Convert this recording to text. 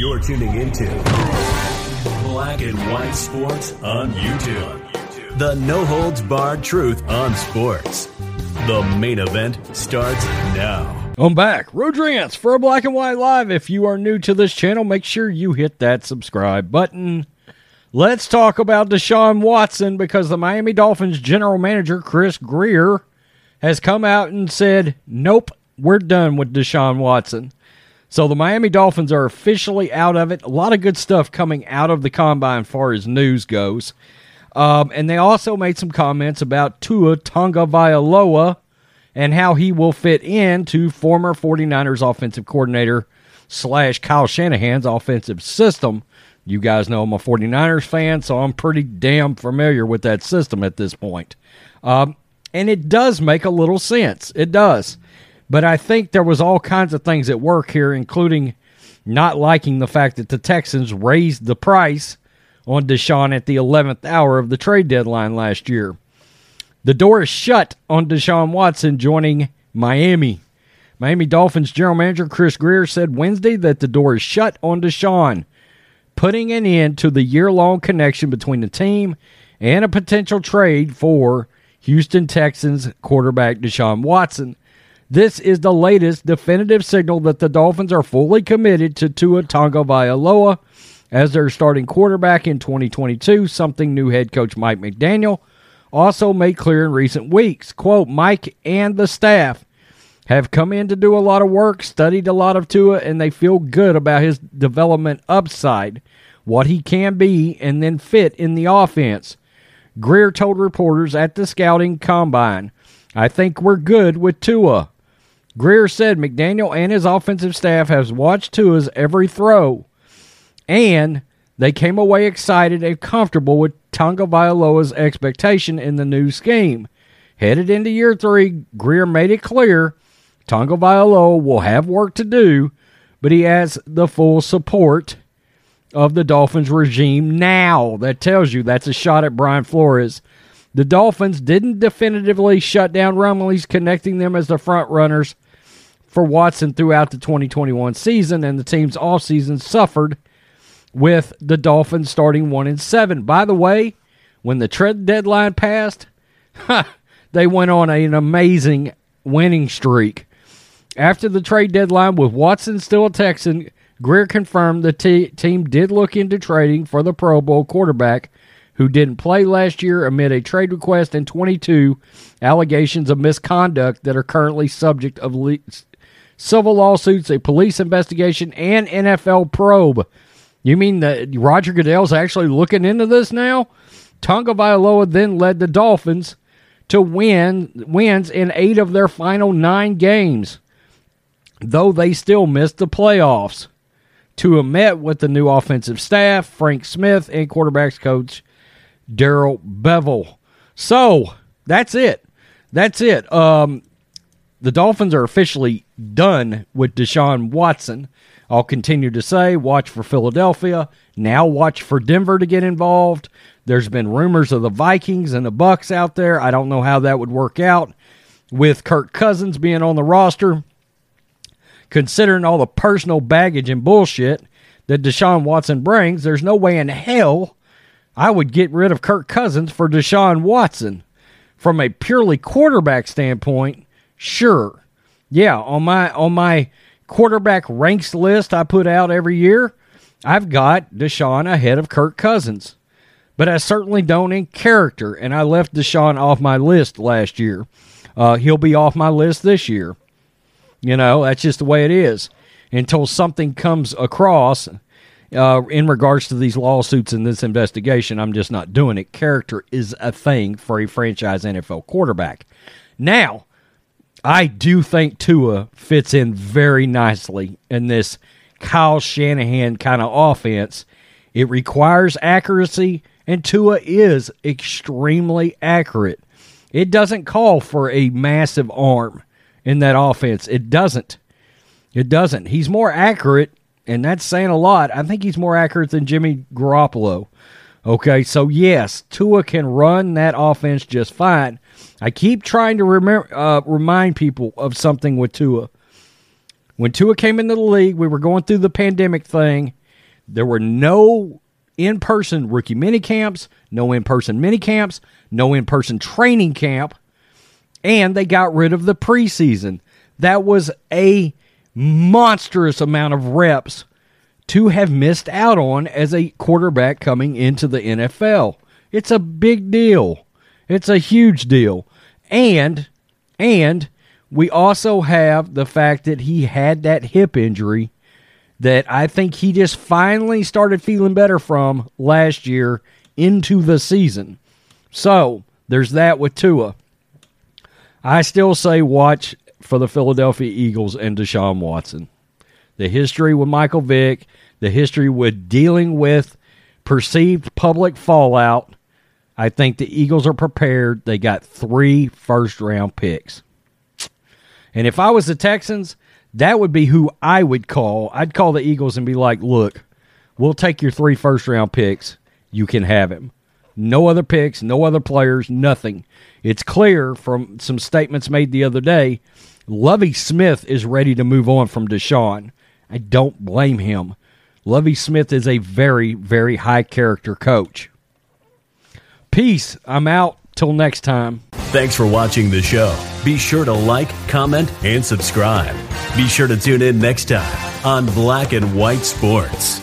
You're tuning into Black and White Sports on YouTube. The no holds barred truth on sports. The main event starts now. I'm back. Rodrance for a Black and White Live. If you are new to this channel, make sure you hit that subscribe button. Let's talk about Deshaun Watson because the Miami Dolphins general manager, Chris Grier, has come out and said, Nope, we're done with Deshaun Watson. So the Miami Dolphins are officially out of it. A lot of good stuff coming out of the combine, far as news goes. Um, and they also made some comments about Tua Tagovailoa and how he will fit into former 49ers offensive coordinator slash Kyle Shanahan's offensive system. You guys know I'm a 49ers fan, so I'm pretty damn familiar with that system at this point. Um, and it does make a little sense. It does. But I think there was all kinds of things at work here, including not liking the fact that the Texans raised the price on Deshaun at the 11th hour of the trade deadline last year. The door is shut on Deshaun Watson joining Miami. Miami Dolphins general manager Chris Grier said Wednesday that the door is shut on Deshaun, putting an end to the year long connection between the team and a potential trade for Houston Texans quarterback Deshaun Watson. This is the latest definitive signal that the Dolphins are fully committed to Tua Tagovailoa as their starting quarterback in 2022, something new head coach Mike McDaniel also made clear in recent weeks. Quote, Mike and the staff have come in to do a lot of work, studied a lot of Tua, and they feel good about his development upside, what he can be, and then fit in the offense. Grier told reporters at the scouting combine, I think we're good with Tua. Grier said McDaniel and his offensive staff has watched Tua's every throw, and they came away excited and comfortable with Tagovailoa's expectation in the new scheme. Headed into year three, Grier made it clear Tagovailoa will have work to do, but he has the full support of the Dolphins regime now. That tells you that's a shot at Brian Flores. The Dolphins didn't definitively shut down Rumley's, connecting them as the front runners for Watson throughout the 2021 season, and the team's offseason suffered with the Dolphins starting one and seven. By the way, when the trade deadline passed, they went on an amazing winning streak. After the trade deadline, with Watson still a Texan, Grier confirmed the t- team did look into trading for the Pro Bowl quarterback who didn't play last year amid a trade request and 22 allegations of misconduct that are currently subject of le- civil lawsuits, a police investigation, and NFL probe. You mean that Roger Goodell's actually looking into this now? Tagovailoa then led the Dolphins to win wins in eight of their final nine games, though they still missed the playoffs. Tua met with the new offensive staff, Frank Smith, and quarterbacks coach Darrell Bevell. So that's it. That's it. Um, the Dolphins are officially done with Deshaun Watson. I'll continue to say, watch for Philadelphia. Now watch for Denver to get involved. There's been rumors of the Vikings and the Bucs out there. I don't know how that would work out with Kirk Cousins being on the roster. Considering all the personal baggage and bullshit that Deshaun Watson brings, there's no way in hell I would get rid of Kirk Cousins for Deshaun Watson. From a purely quarterback standpoint, sure. Yeah, on my on my quarterback ranks list I put out every year, I've got Deshaun ahead of Kirk Cousins. But I certainly don't in character, and I left Deshaun off my list last year. Uh, he'll be off my list this year. You know, that's just the way it is. Until something comes across uh, in regards to these lawsuits and this investigation, I'm just not doing it. Character is a thing for a franchise NFL quarterback. Now, I do think Tua fits in very nicely in this Kyle Shanahan kind of offense. It requires accuracy, and Tua is extremely accurate. It doesn't call for a massive arm in that offense. It doesn't. It doesn't. He's more accurate, and that's saying a lot. I think he's more accurate than Jimmy Garoppolo. Okay, so yes, Tua can run that offense just fine. I keep trying to remember, uh, remind people of something with Tua. When Tua came into the league, we were going through the pandemic thing. There were no in person rookie mini camps, no in person mini camps, no in person training camp, and they got rid of the preseason. That was a monstrous amount of reps to have missed out on as a quarterback coming into the NFL. It's a big deal. It's a huge deal. And and we also have the fact that he had that hip injury that I think he just finally started feeling better from last year into the season. So, there's that with Tua. I still say watch for the Philadelphia Eagles and Deshaun Watson. The history with Michael Vick, the history with dealing with perceived public fallout. I think the Eagles are prepared. They got three first round picks. And if I was the Texans, that would be who I would call. I'd call the Eagles and be like, look, we'll take your three first round picks. You can have him. No other picks, no other players, nothing. It's clear from some statements made the other day. Lovie Smith is ready to move on from Deshaun. I don't blame him. Lovie Smith is a very, very high character coach. Peace. I'm out. Till next time. Thanks for watching the show. Be sure to like, comment, and subscribe. Be sure to tune in next time on Black and White Sports.